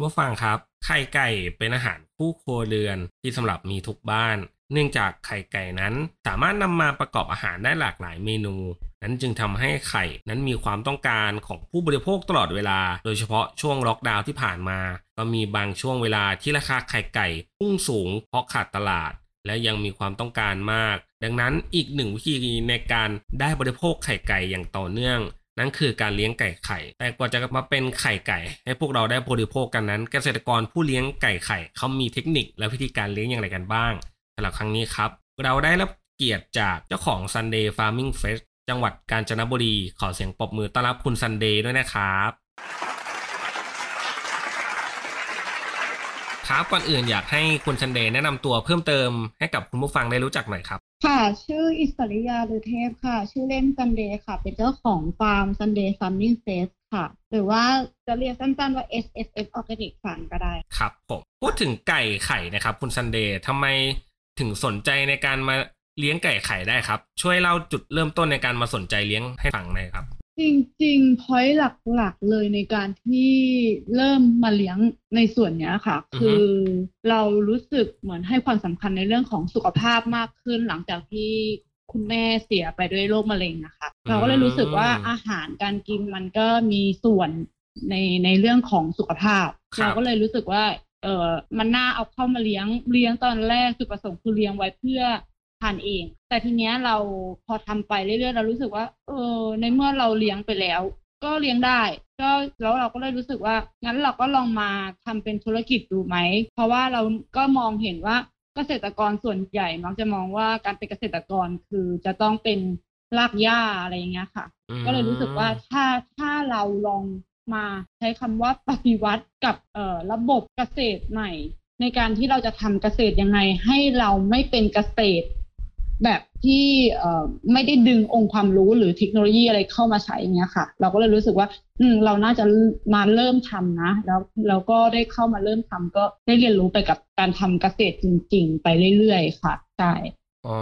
คุณผู้ฟังครับ ไข่ไก่เป็นอาหารคู่ครัวเรือนที่สำหรับมีทุกบ้าน เนื่องจากไข่ไก่นั้นสามารถนำมาประกอบอาหารได้หลากหลายเมนู นั้นจึงทำให้ไข่นั้นมีความต้องการของผู้บริโภคตลอดเวลา โดยเฉพาะช่วงล็อกดาวน์ที่ผ่านมา ก็มีบางช่วงเวลาที่ราคาไข่ไก่พุ่งสูงเพราะขาดตลาด และยังมีความต้องการมาก ดังนั้นอีกหนึ่งวิธีในการได้บริโภคไข่ไก่อย่างต่อเนื่อง นั่นคือการเลี้ยงไก่ไข่ แต่กว่าจะมาเป็นไข่ไก่ ให้พวกเราได้บริโภคกันนั้น เกษตรกรผู้เลี้ยงไก่ไข่เขามีเทคนิคและวิธีการเลี้ยงอย่างไรกันบ้างสำหรับครั้งนี้ครับ เราได้รับเกียรติจากเจ้าของ Sunday Farming Fest จังหวัดกาญจนบุรี ขอเสียงปรบมือต้อนรับคุณ Sunday ด้วยนะครับ ครับก่อนอื่นอยากให้คุณ Sunday แนะนำตัวเพิ่มเติมให้กับคุณผู้ฟังได้รู้จักหน่อยครับ ค่ะ ชื่ออิสริยาลือเทพค่ะ ชื่อเล่น Sunday ค่ะ เป็นเจ้าของฟาร์ม Sunday Farming Fest ค่ะ หรือว่าจะเรียกสั้นๆว่า SFF Organic Farm ก็ได้ครับผมพูดถึงไก่ไข่นะครับ คุณ Sunday ทำไมถึงสนใจในการมาเลี้ยงไก่ไข่ได้ครับ ช่วยเล่าจุดเริ่มต้นในการมาสนใจเลี้ยงให้ฟังหน่อยครับ จริงๆพอยต์หลักๆเลยในการที่เริ่มมาเลี้ยงในส่วนเนี้ยค่ะ อือฮึ คือเรารู้สึกเหมือนให้ความสำคัญในเรื่องของสุขภาพมากขึ้นหลังจากที่คุณแม่เสียไปด้วยโรคมะเร็งนะคะ เราก็เลยรู้สึกว่าอาหารการกินมันก็มีส่วนในในเรื่องของสุขภาพ ครับ เราก็เลยรู้สึกว่า เออมันน่าเอาเข้ามาเลี้ยงเลี้ยงตอนแรกจุดประสงค์คือเลี้ยงไว้เพื่อ ทานเอง แต่ทีเนี้ยเราพอทำไปเรื่อยๆเรารู้สึกว่า เออ ในเมื่อเราเลี้ยงไปแล้ว ก็เลี้ยงได้ ก็แล้วเราก็เลยรู้สึกว่างั้นเราก็ลองมาทำเป็นธุรกิจดูไหม เพราะว่าเราก็มองเห็นว่าเกษตรกรส่วนใหญ่มักจะมองว่าการเป็นเกษตรกรคือจะต้องเป็นรากหญ้าอะไรอย่างเงี้ยค่ะ ก็เลยรู้สึกว่าถ้าถ้าเราลองมาใช้คำว่าปฏิวัติกับเอ่อระบบเกษตรใหม่ ในการที่เราจะทำเกษตรยังไงให้เราไม่เป็นเกษตร แบบที่เอ่อไม่ได้ดึงองค์ความรู้หรือเทคโนโลยีอะไรเข้ามาใช้อย่างเงี้ยค่ะ เราก็เลยรู้สึกว่า อืมเราน่าจะมาเริ่มทำนะ แล้วเราก็ได้เข้ามาเริ่มทำก็ได้เรียนรู้ไปกับการทำเกษตรจริง ๆ ไปเรื่อยๆค่ะใช่อ๋อ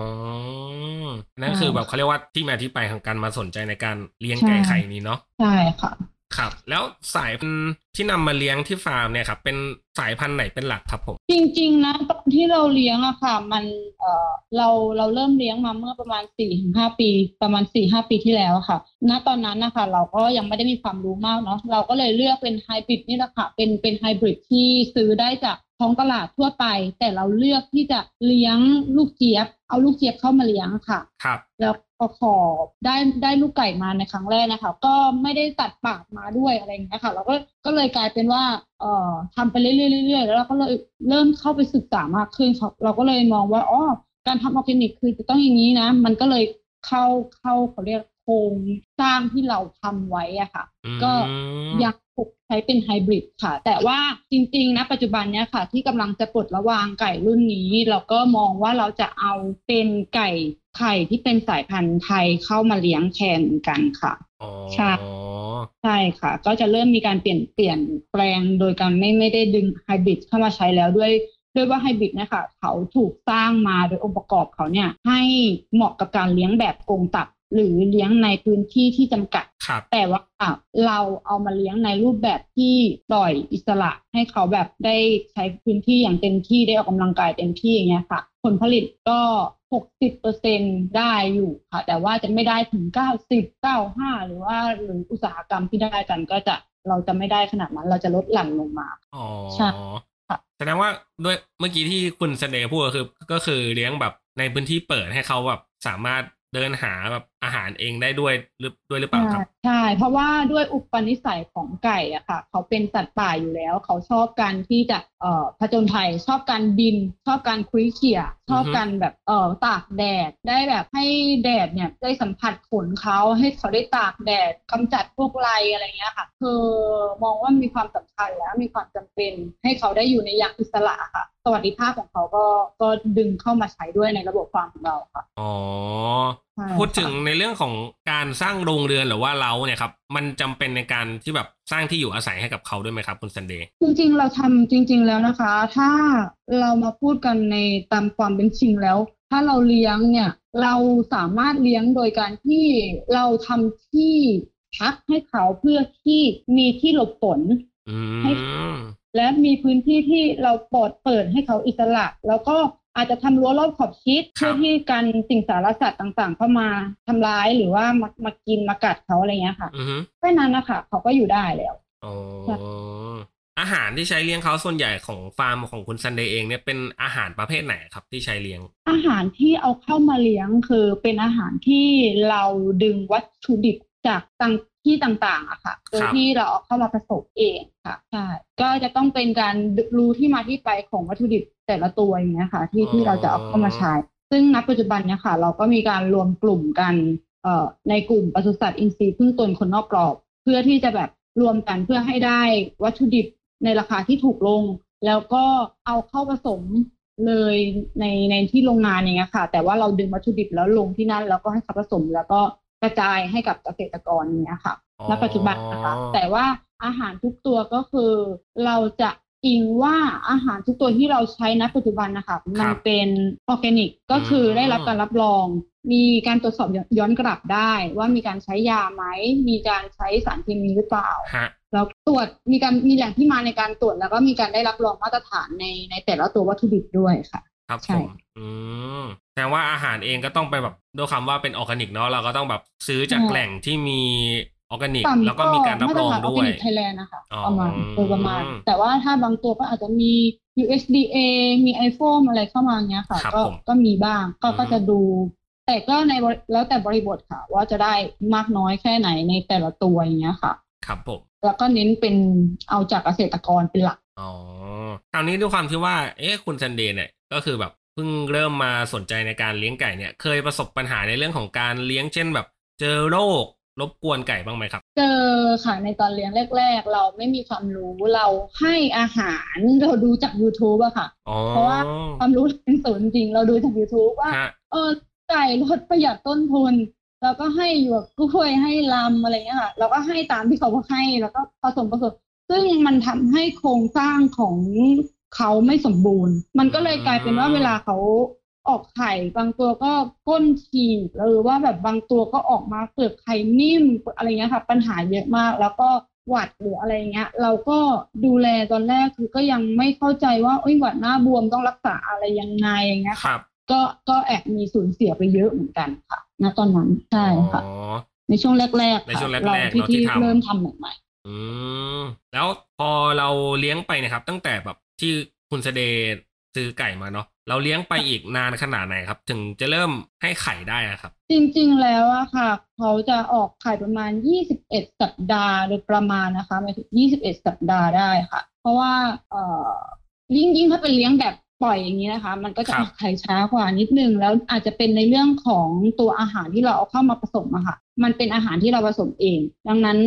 นั่นคือแบบเขาเรียกว่าที่มาที่ไปของการมาสนใจในการเลี้ยงไก่ไข่นี้เนาะใช่ค่ะครับแล้วสายพันธุ์ที่นำมาเลี้ยงที่ฟาร์มเนี่ยครับเป็นสายพันธุ์ไหนเป็นหลักครับผม จริง ๆ นะตอน ที่เราเลี้ยงอะค่ะ มันเออเราเราเริ่มเลี้ยงมาเมื่อประมาณสี่ถึงห้าปี ประมาณสี่ห้าปีที่แล้วค่ะ ณตอนนั้นนะคะเราก็ยังไม่ได้มีความรู้มากเนาะเราก็เลยเลือกเป็นไฮบริดนี่แหละค่ะเป็นเป็นไฮบริดที่ซื้อได้จาก ท้องตลาดทั่วไป แต่เราเลือกที่จะเลี้ยงลูกเจี๊ยบ เอาลูกเจี๊ยบเข้ามาเลี้ยงค่ะ ครับ แล้วพอขอได้ได้ลูกไก่มาในครั้งแรกนะคะ ก็ไม่ได้ตัดปากมาด้วยอะไรอย่างเงี้ยค่ะ เราก็ก็เลยกลายเป็นว่า เอ่อทำไปเรื่อยๆเรื่อยๆแล้วเราก็เลยเริ่มเข้าไปศึกษามากขึ้นครับเราก็เลยมองว่าอ๋อการทำออร์แกนิกคือจะต้องอย่างนี้นะ มันก็เลยเข้าเข้าเขาเรียกโครงสร้างที่เราทำไว้อะค่ะ ก็อืมยัง ถูกใช้เป็นไฮบริดค่ะ แต่ว่าจริงๆนะปัจจุบันเนี้ยค่ะ ที่กำลังจะปลดระวางไก่รุ่นนี้ เราก็มองว่าเราจะเอาเป็นไก่ไข่ที่เป็นสายพันธุ์ไทยเข้ามาเลี้ยงแทนกันค่ะอ๋อใช่ใช่ค่ะ ก็จะเริ่มมีการเปลี่ยนเปลี่ยนแปลงโดยการไม่ไม่ได้ดึงไฮบริดเข้ามาใช้แล้วด้วยด้วยว่าไฮบริดนะคะเขาถูกสร้างมาโดยองค์ประกอบเขาเนี่ยให้เหมาะกับการเลี้ยงแบบกรงตับ หรือเลี้ยงในพื้นที่ที่จำกัดครับแต่ว่าเราเอามาเลี้ยงในรูปแบบที่ปล่อยอิสระให้เขาแบบได้ใช้พื้นที่อย่างเต็มที่ได้ออกกำลังกายเต็มที่อย่างเงี้ยค่ะ ผลผลิตก็หกสิบเปอร์เซ็นได้อยู่ค่ะ แต่ว่าจะไม่ได้ถึงเก้าสิบเก้าห้าหรือว่าหรืออุตสาหกรรมที่ได้กันก็จะเราจะไม่ได้ขนาดนั้น เราจะลดหลั่นลงมาอ๋อใช่ค่ะแสดงว่าด้วยเมื่อกี้ที่คุณเสนอพูดก็คือก็คือเลี้ยงแบบในพื้นที่เปิดให้เขาแบบสามารถ เดินหาแบบอาหารเองได้ด้วยหรือด้วยหรือเปล่าครับ ช่ช่ เพราะว่าด้วยอุปนิสัยของไก่อะค่ะ เขาเป็นสัตว์ป่าอยู่แล้ว เขาชอบการที่จะเอ่อผจญภัยชอบการบิน ชอบการคุยเขี่ยชอบการแบบเอ่อตากแดดได้แบบให้แดดเนี่ยได้สัมผัสขนเขาให้เขาได้ตากแดดกำจัดพวกไรอะไรเงี้ยค่ะคือมองว่ามีความสำคัญแล้วมีความจำเป็นให้เขาได้อยู่ในอย่างอิสระค่ะ สวัสดิภาพของเขาก็ก็ดึงเข้ามาใช้ด้วยในระบบฟาร์มของเราค่ะอ๋อ พูดถึงค่ะในเรื่องของการสร้างโรงเรือนหรือว่าเล้าเนี่ยครับ มันจำเป็นในการที่แบบสร้างที่อยู่อาศัยให้กับเขาด้วยไหมครับ คุณซันเดย์จริง ๆ เราทำจริง ๆ แล้วนะคะ ถ้าเรามาพูดกันในตามความเป็นจริงแล้ว ถ้าเราเลี้ยงเนี่ย เราสามารถเลี้ยงโดยการที่เราทำที่พักให้เขาเพื่อที่มีที่หลบฝนอืให้มและมีพื้นที่ที่เราปลอดเปิดให้เขาอิสระ แล้วก็ อาจจะทำรั้วรอบขอบชิดครับเพื่อที่กันสิ่งสารสัตว์ต่างๆ เข้ามาทำร้ายหรือว่ามามากินมากัดเขาอะไรเงี้ยค่ะอือฮึแค่นั้นนะคะเขาก็อยู่ได้แล้วอ๋อค่ะอาหารที่ใช้เลี้ยงเขาส่วนใหญ่ของฟาร์มของคุณซันเดย์เองเนี่ยเป็นอาหารประเภทไหนครับที่ใช้เลี้ยง อาหารที่เอาเข้ามาเลี้ยงคือเป็นอาหารที่เราดึงวัตถุดิบจากต่าง ที่ต่างๆอะค่ะโดยครับที่เราเอาเข้ามาผสมเองค่ะใช่ก็จะต้องเป็นการรู้ที่มาที่ไปของวัตถุดิบแต่ละตัวอย่างเงี้ยค่ะ ที่ที่เราจะเอาเข้ามาใช้ ซึ่งณปัจจุบันเนี่ยค่ะ เราก็มีการรวมกลุ่มกันเอ่อในกลุ่มปศุสัตว์อินทรีย์พึ่งตนคนนอกกรอบ เพื่อที่จะแบบรวมกันเพื่อให้ได้วัตถุดิบในราคาที่ถูกลง แล้วก็เอาเข้าผสมเลยในในที่โรงงานอย่างเงี้ยค่ะ แต่ว่าเราดึงวัตถุดิบแล้วลงที่นั่นแล้วก็ให้เขาผสมแล้วก็ กระจายให้กับเกษตรกรอย่างเงี้ยค่ะอ๋อณปัจจุบันนะคะ แต่ว่าอาหารทุกตัวก็คือเราจะอิงว่าอาหารทุกตัวที่เราใช้ณปัจจุบันนะคะมันเป็นออร์แกนิกก็คือได้รับการรับรอง มีการตรวจสอบย้อนกลับได้ ว่ามีการใช้ยาไหม มีการใช้สารเคมีหรือเปล่าฮะแล้วตรวจมีการมีแหล่งที่มาในการตรวจแล้วก็มีการได้รับรองมาตรฐานในในแต่ละตัววัตถุดิบด้วยค่ะ ครับใช่ผมอืม แต่ว่าอาหารเองก็ต้องไปแบบด้วยคำว่าเป็นออร์แกนิกเนาะเราก็ต้องแบบซื้อจากแหล่งที่มีออร์แกนิก แล้วก็มีการรับรองด้วยไทยแลนด์นะคะอ๋อประมาณโดยประมาณ แต่ว่าถ้าบางตัวก็อาจจะมี USDA มี IFOAM อะไรเข้ามาเงี้ยค่ะครับก็ผมก็มีบ้างก็อืมก็จะดู แต่ก็ในบริแล้วแต่บริบทค่ะ ว่าจะได้มากน้อยแค่ไหนในแต่ละตัวอย่างเงี้ยค่ะ ครับผมแล้วก็เน้นเป็นเอาจากเกษตรกรเป็นหลักอ๋อคราวนี้ด้วยความที่ว่า เอ๊ะคุณซันเดย์เนี่ยก็คือแบบเพิ่งเริ่มมาสนใจในการเลี้ยงไก่เนี่ย เคยประสบปัญหาในเรื่องของการเลี้ยงเช่นแบบ เจอโรครบกวนไก่บ้างไหมครับ เจอค่ะในตอนเลี้ยงแรก ๆ เราไม่มีความรู้เราให้อาหารเราดูจาก YouTube อะค่ะอ๋อเพราะว่าความรู้เป็นศูนย์จริง เราดูจาก YouTube ว่าฮะเออไก่ลดประหยัดต้นทุน แล้วก็ให้หยวกกล้วยให้ลำอะไรเงี้ยค่ะเราก็ให้ตามที่เขาให้แล้วก็ผสมผสมซึ่งมันทำให้โครงสร้างของ เขาไม่สมบูรณ์ มันก็เลยกลายเป็นว่าเวลาเขาออกไข่บางตัวก็ก้นฉีกหรือว่าแบบบางตัวก็ออกมาเปลือกไข่นิ่มอะไรเงี้ยค่ะ ปัญหาเยอะมากแล้วก็หวัดหรืออะไรเงี้ย เราก็ดูแลตอนแรกคือก็ยังไม่เข้าใจว่าเอ้ยหวัดหน้าบวมต้องรักษาอะไรยังไงอย่างเงี้ยคค่ะรับก็ก็แอบมีสูญเสียไปเยอะเหมือนกันค่ะณตอนนั้นใช่ค่ะอ๋อในช่วงแรกๆในค่ะช่วงแรกๆเราที่เนอะที่ที่ทำเริ่มทำใหม่อืมแล้ว พอเราเลี้ยงไปนะครับ ตั้งแต่แบบที่คุณเสดซื้อไก่มาเนาะเราเลี้ยงไปอีกนานขนาดไหนครับ ถึงจะเริ่มให้ไข่ได้อะครับ จริงๆแล้วอะค่ะ เขาจะออกไข่ประมาณ 21 สัปดาห์โดยประมาณนะคะหมายถึง21 สัปดาห์ได้ค่ะ เพราะว่าเอ่อยิ่งยิ่งถ้าเป็นเลี้ยงแบบ ปล่อยอย่างนี้นะคะ มันก็จะครับออกไข่ช้ากว่านิดนึง แล้วอาจจะเป็นในเรื่องของตัวอาหารที่เราเอาเข้ามาผสมอะค่ะ มันเป็นอาหารที่เราผสมเอง ดังนั้น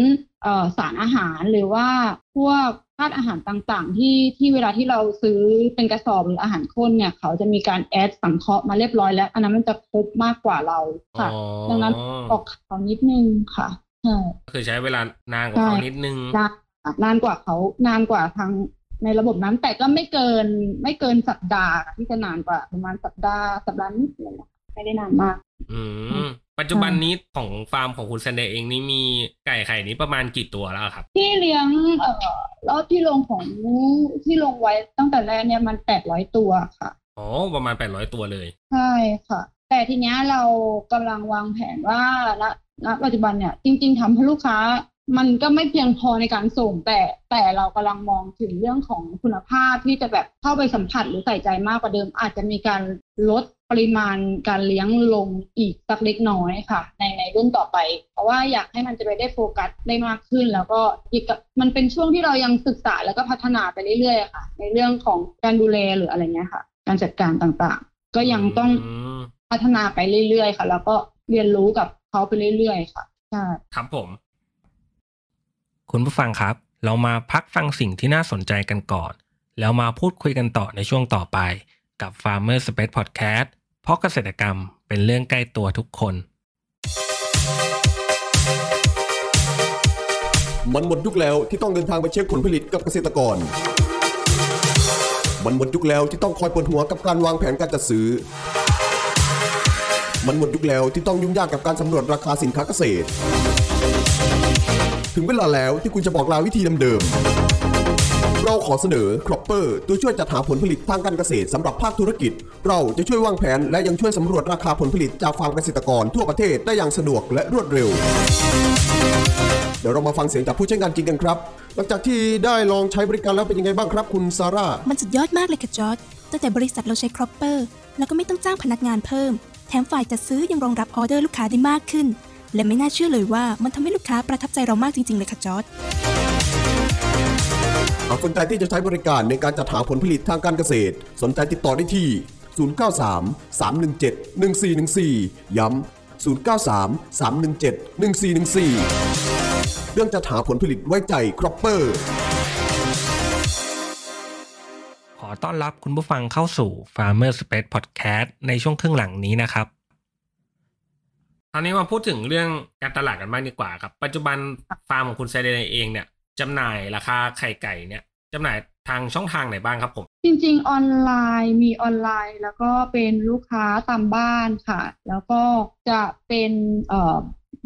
เอ่อสารอาหารหรือว่าพวกธาตุอาหารต่างๆ ที่ที่เวลาที่เราซื้อเป็นกระสอบหรืออาหารข้นเนี่ยเขาจะมีการแอดสังเคราะห์มาเรียบร้อยแล้ว อันนั้นมันจะครบมากกว่าเราค่ะอ๋อดังนั้นออกเขานิดนึงค่ะใช่ก็คือใช้เวลานานกว่าเขาใช่นิดนึงนานนานกว่าเขานานกว่าทาง ในระบบนั้น แต่ก็ไม่เกินไม่เกินสัปดาห์ที่จะนานกว่าประมาณสัปดาห์สัปดาห์นิดนึงนะคะไม่ได้นานมาก อืมปัจจุบันนี้ของฟาร์มของคุณเซนเดย์เองนี่มีไก่ไข่นี้ประมาณกี่ตัวแล้วครับ ที่เลี้ยงเอ่อรอบที่ลงของที่ลงไว้ตั้งแต่แรกเนี่ยมันแปดร้อยตัวค่ะอ๋อประมาณแปดร้อยตัวเลย ใช่ค่ะ แต่ทีเนี้ยเรากำลังวางแผนว่าณณปัจจุบันเนี่ยจริง ๆทำให้ลูกค้า มันก็ไม่เพียงพอในการส่งแต่แต่เรากำลังมองถึงเรื่องของคุณภาพที่จะแบบเข้าไปสัมผัสหรือใส่ใจมากกว่าเดิม อาจจะมีการลดปริมาณการเลี้ยงลงอีกสักเล็กน้อยค่ะ ในในรุ่นต่อไป เพราะว่าอยากให้มันจะไปได้โฟกัสได้มากขึ้น แล้วก็อีกมันเป็นช่วงที่เรายังศึกษาแล้วก็พัฒนาไปเรื่อยๆค่ะ ในเรื่องของการดูแลหรืออะไรเงี้ยค่ะ การจัดการต่างๆ ก็ยังต้องพัฒนาไปเรื่อยๆ ค่ะ แล้วก็เรียนรู้กับเขาไปเรื่อยๆ ค่ะใช่ครับผม คุณผู้ฟังครับ เรามาพักฟังสิ่งที่น่าสนใจกันก่อน แล้วมาพูดคุยกันต่อในช่วงต่อไป กับ Farmer Space Podcast เพราะเกษตรกรรมเป็นเรื่องใกล้ตัวทุกคน มันหมดยุคแล้วที่ต้องเดินทางไปเช็คผลผลิตกับเกษตรกร มันหมดยุคแล้วที่ต้องคอยปวดหัวกับการวางแผนการจัดซื้อ มันหมดยุคแล้วที่ต้องยุ่งยากกับการสำรวจราคาสินค้าเกษตร ถึงเวลาแล้วที่คุณจะบอกลาวิธีเดิมๆเราขอเสนอ Cropper ตัวช่วยจัดหาผลผลิตทางการเกษตรสำหรับภาคธุรกิจ เราจะช่วยวางแผนและยังช่วยสำรวจราคาผลผลิตจากฟาร์มเกษตรกรทั่วประเทศได้อย่างสะดวกและรวดเร็วเดี๋ยวเรามาฟังเสียงจากผู้ใช้งานจริงกันครับ หลังจากที่ได้ลองใช้บริการแล้วเป็นยังไงบ้างครับ คุณซาร่า มันสุดยอดมากเลยค่ะจอร์จตั้งแต่บริษัทเราใช้ Cropper แล้วก็ไม่ต้องจ้างพนักงานเพิ่ม แถมฝ่ายจัดซื้อยังรองรับออเดอร์ลูกค้าได้มากขึ้น และไม่น่าเชื่อเลยว่ามันทำให้ลูกค้าประทับใจเรามากจริง ๆ เลยค่ะจอร์ดหากสนใจที่จะใช้บริการในการจัดหาผลผลิตทางการเกษตร สนใจติดต่อได้ที่ 093 317 1414 ย้ำ 093 317 1414 เรื่องจัดหาผลผลิตไว้ใจครอปเปอร์ ขอต้อนรับคุณผู้ฟังเข้าสู่ Farmer Space Podcast ในช่วงครึ่งหลังนี้นะครับ คราวนี้มาพูดถึงเรื่องการตลาดกันบ้างดีกว่าครับ ปัจจุบันฟาร์มของคุณไซเดนเองเนี่ยจำหน่ายราคาไข่ไก่เนี่ยจำหน่ายทางช่องทางไหนบ้างครับผม จริง ๆ ออนไลน์มีออนไลน์ แล้วก็เป็นลูกค้าตามบ้านค่ะ แล้วก็จะเป็นเอ่อ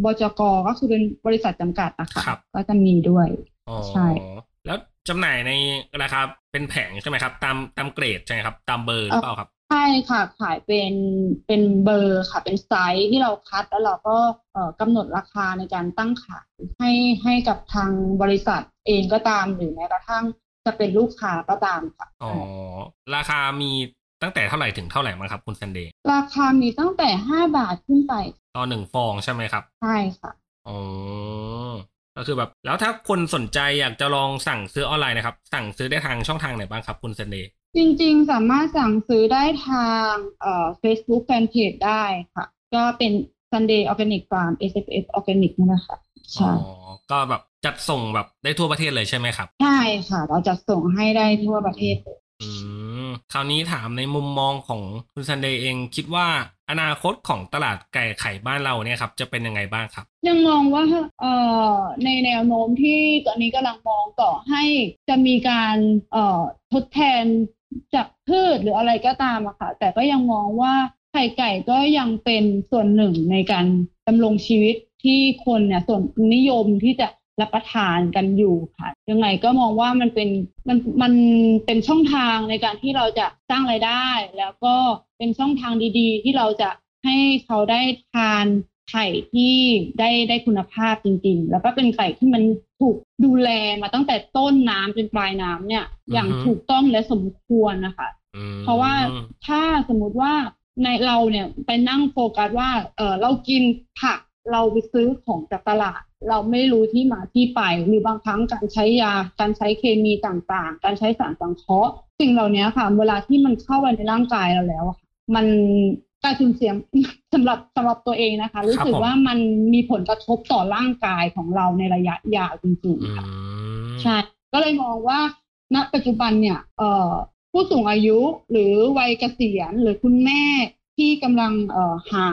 บจกก็คือเป็นบริษัทจำกัดนะคะครับก็จะมีด้วยอ๋อใช่แล้วจำหน่ายในราคาเป็นแผงใช่ไหมครับ ตามตามเกรดใช่ไหมครับ ตามเบอร์หรือเปล่าครับ ใช่ค่ะ ขายเป็นเป็นเบอร์ค่ะ เป็นไซส์ที่เราคัดแล้วเราก็เอ่อกำหนดราคาในการตั้งขายให้ให้กับทางบริษัทเองก็ตามหรือแม้กระทั่งจะเป็นลูกค้าก็ตามค่ะอ๋อราคามีตั้งแต่เท่าไหร่ถึงเท่าไหร่บ้างครับคุณซันเดย์ราคามีตั้งแต่ห้าบาทขึ้นไปต่อหนึ่งฟองใช่ไหมครับ ใช่ค่ะอ๋อก็คือแบบแล้วถ้าคนสนใจอยากจะลองสั่งซื้อออนไลน์นะครับ สั่งซื้อได้ทางช่องทางไหนบ้างครับคุณซันเดย์ จริงๆ สามารถสั่งซื้อได้ทางเอ่อ Facebook Fanpage ได้ค่ะ ก็เป็น Sunday Organic Farm SFF Organic นี่นะคะใช่อ๋อก็แบบจัดส่งแบบได้ทั่วประเทศเลยใช่ไหมครับ ใช่ค่ะ เราจะส่งให้ได้ทั่วประเทศเลยอืม คราวนี้ถามในมุมมองของคุณซันเดย์เองคิดว่าอนาคตของตลาดไก่ไข่บ้านเราเนี่ยครับ จะเป็นยังไงบ้างครับ ยังมองว่าเอ่อในแนวโน้มที่ตอนนี้กำลังมองต่อให้จะมีการเอ่อทดแทน จากพืชหรืออะไรก็ตามอะค่ะ แต่ก็ยังมองว่าไข่ไก่ก็ยังเป็นส่วนหนึ่งในการดำรงชีวิตที่คนเนี่ยส่วนนิยมที่จะรับประทานกันอยู่ค่ะ ยังไงก็มองว่ามันเป็นมันมันเป็นช่องทางในการที่เราจะสร้างรายได้ แล้วก็เป็นช่องทางดีๆ ที่เราจะให้เขาได้ทาน ไข่ที่ได้ได้คุณภาพจริง ๆ แล้วก็เป็นไก่ที่มันถูกดูแลมาตั้งแต่ต้นน้ำจนปลายน้ำเนี่ย อย่างอือฮึถูกต้องและสมควรนะคะอืมเพราะว่าถ้าสมมุติว่าในเราเนี่ยไปนั่งโฟกัสว่า เออเรากินผักเราไปซื้อของจากตลาด เราไม่รู้ที่มาที่ไปหรือบางครั้งการใช้ยา การใช้เคมีต่างๆ การใช้สารสังเคราะห์สิ่งเหล่านี้ค่ะ เวลาที่มันเข้าไปในร่างกายเราแล้วอะค่ะมัน การสูญเสียสำหรับสำหรับตัวเองนะคะ รู้สึกผมว่ามันมีผลกระทบต่อร่างกายของเราในระยะยาวจริงอืๆค่ะมใช่ก็เลยมองว่าณปัจจุบันเนี่ยเอ่อผู้สูงอายุหรือวัยเกษียณหรือคุณแม่ที่กำลังเอ่อหา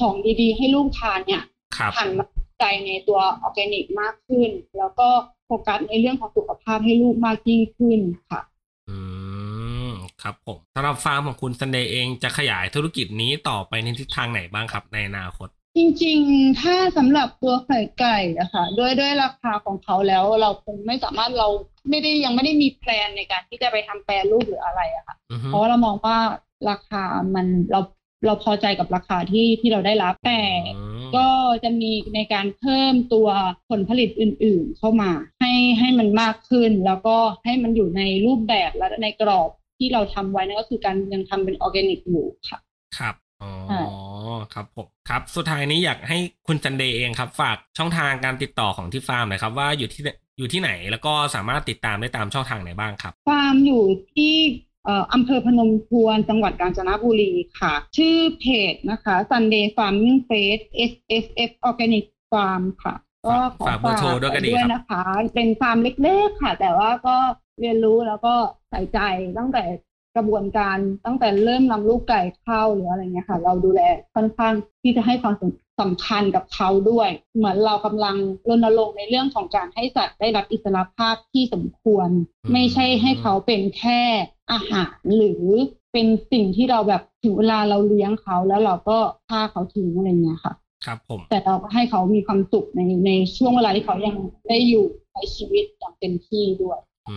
ของดีๆ ให้ลูกทานเนี่ยครับหันมาใจในตัวออร์แกนิกมากขึ้น แล้วก็โฟกัสในเรื่องของสุขภาพให้ลูกมากยิ่งขึ้นค่ะอืม ครับผมสำหรับฟาร์มของคุณซันเดย์เองจะขยายธุรกิจนี้ต่อไปในทิศทางไหนบ้างครับในอนาคต จริงๆ ถ้าสำหรับตัวไข่ไก่อะค่ะด้วยด้วยราคาของเขาแล้วเราคงไม่สามารถเราไม่ได้ยังไม่ได้มีแพลนในการที่จะไปทำแปรรูปหรืออะไรอะค่ะอือฮึเพราะว่าเรามองว่าราคามันเราเราพอใจกับราคาที่ที่เราได้รับแต่อืมก็จะมีในการเพิ่มตัวผลผลิตอื่น ๆ เข้ามา ให้ให้มันมากขึ้น แล้วก็ให้มันอยู่ในรูปแบบและในกรอบ ที่เราทำไว้นั่นก็คือการยังทำเป็นออร์แกนิกอยู่ค่ะ ครับอ๋อใช่ครับผมครับ สุดท้ายนี้อยากให้คุณซันเดย์เองครับ ฝากช่องทางการติดต่อของที่ฟาร์มหน่อยครับ ว่าอยู่ที่ไหนอยู่ที่ไหนแล้วก็สามารถติดตามได้ตามช่องทางไหนบ้างครับ ฟาร์มอยู่ที่เอ่ออำเภอพนมทวนจังหวัดกาญจนบุรีค่ะ ชื่อเพจนะคะ Sunday Farming Face SSF Organic Farm ค่ะ ก็ขอฝากเบอร์โทรด้วยก็ดีด้วครับยนะคะ เป็นฟาร์มเล็กๆค่ะ แต่ว่าก็ เรียนรู้แล้วก็ใส่ใจตั้งแต่กระบวนการตั้งแต่เริ่มนำลูกไก่เข้าหรืออะไรเงี้ยค่ะ เราดูแลค่อนข้างที่จะให้ความสำคัญกับเขาด้วย เหมือนเรากำลังรณรงค์ในเรื่องของการให้สัตว์ได้รับอิสรภาพที่สมควรอืมไม่ใช่ให้เขาเป็นแค่อาหารหรือเป็นสิ่งที่เราแบบถึงเวลาเราเลี้ยงเขาแล้วเราก็ฆ่าเขาทิ้งอะไรเงี้ยค่ะครับผมแต่เราก็ให้เขามีความสุขในในช่วงเวลาที่เขายังได้อยู่ใช้ชีวิตอย่างเต็มที่ด้วย อื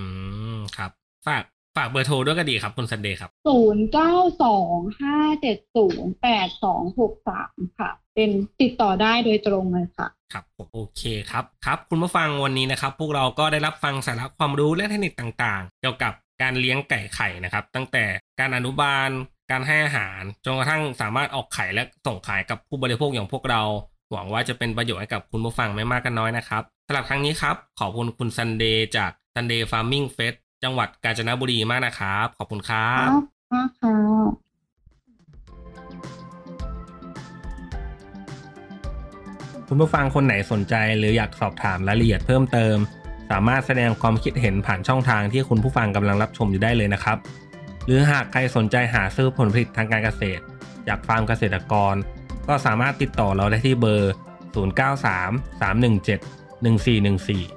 มครับ ฝากฝากเบอร์โทรด้วยก็ดีครับ คุณซันเดย์ครับศูนย์เก้าสองห้าเจ็ดศูนย์แปดสองหกสามค่ะ เป็นติดต่อได้โดยตรงเลยค่ะ ครับผมโอเคครับครับ คุณผู้ฟังวันนี้นะครับ พวกเราก็ได้รับฟังสาระความรู้และเทคนิคต่างๆ เกี่ยวกับการเลี้ยงไก่ไข่นะครับ ตั้งแต่การอนุบาล การให้อาหารจนกระทั่งสามารถออกไข่และส่งขายกับผู้บริโภคอย่างพวกเรา หวังว่าจะเป็นประโยชน์ให้กับคุณผู้ฟังไม่มากก็น้อยนะครับสำหรับครั้งนี้ครับ ขอบคุณคุณซันเดย์จาก Sunday Farming Fest จังหวัดกาญจนบุรีมากนะครับ ขอบคุณครับมากค่ะคุณผู้ฟังคนไหนสนใจหรืออยากสอบถามรายละเอียดเพิ่มเติม สามารถแสดงความคิดเห็นผ่านช่องทางที่คุณผู้ฟังกำลังรับชมอยู่ได้เลยนะครับ หรือหากใครสนใจหาซื้อผลผลิตทางการเกษตร จากฟาร์มเกษตรกร ก็สามารถติดต่อเราได้ที่เบอร์ 0933171414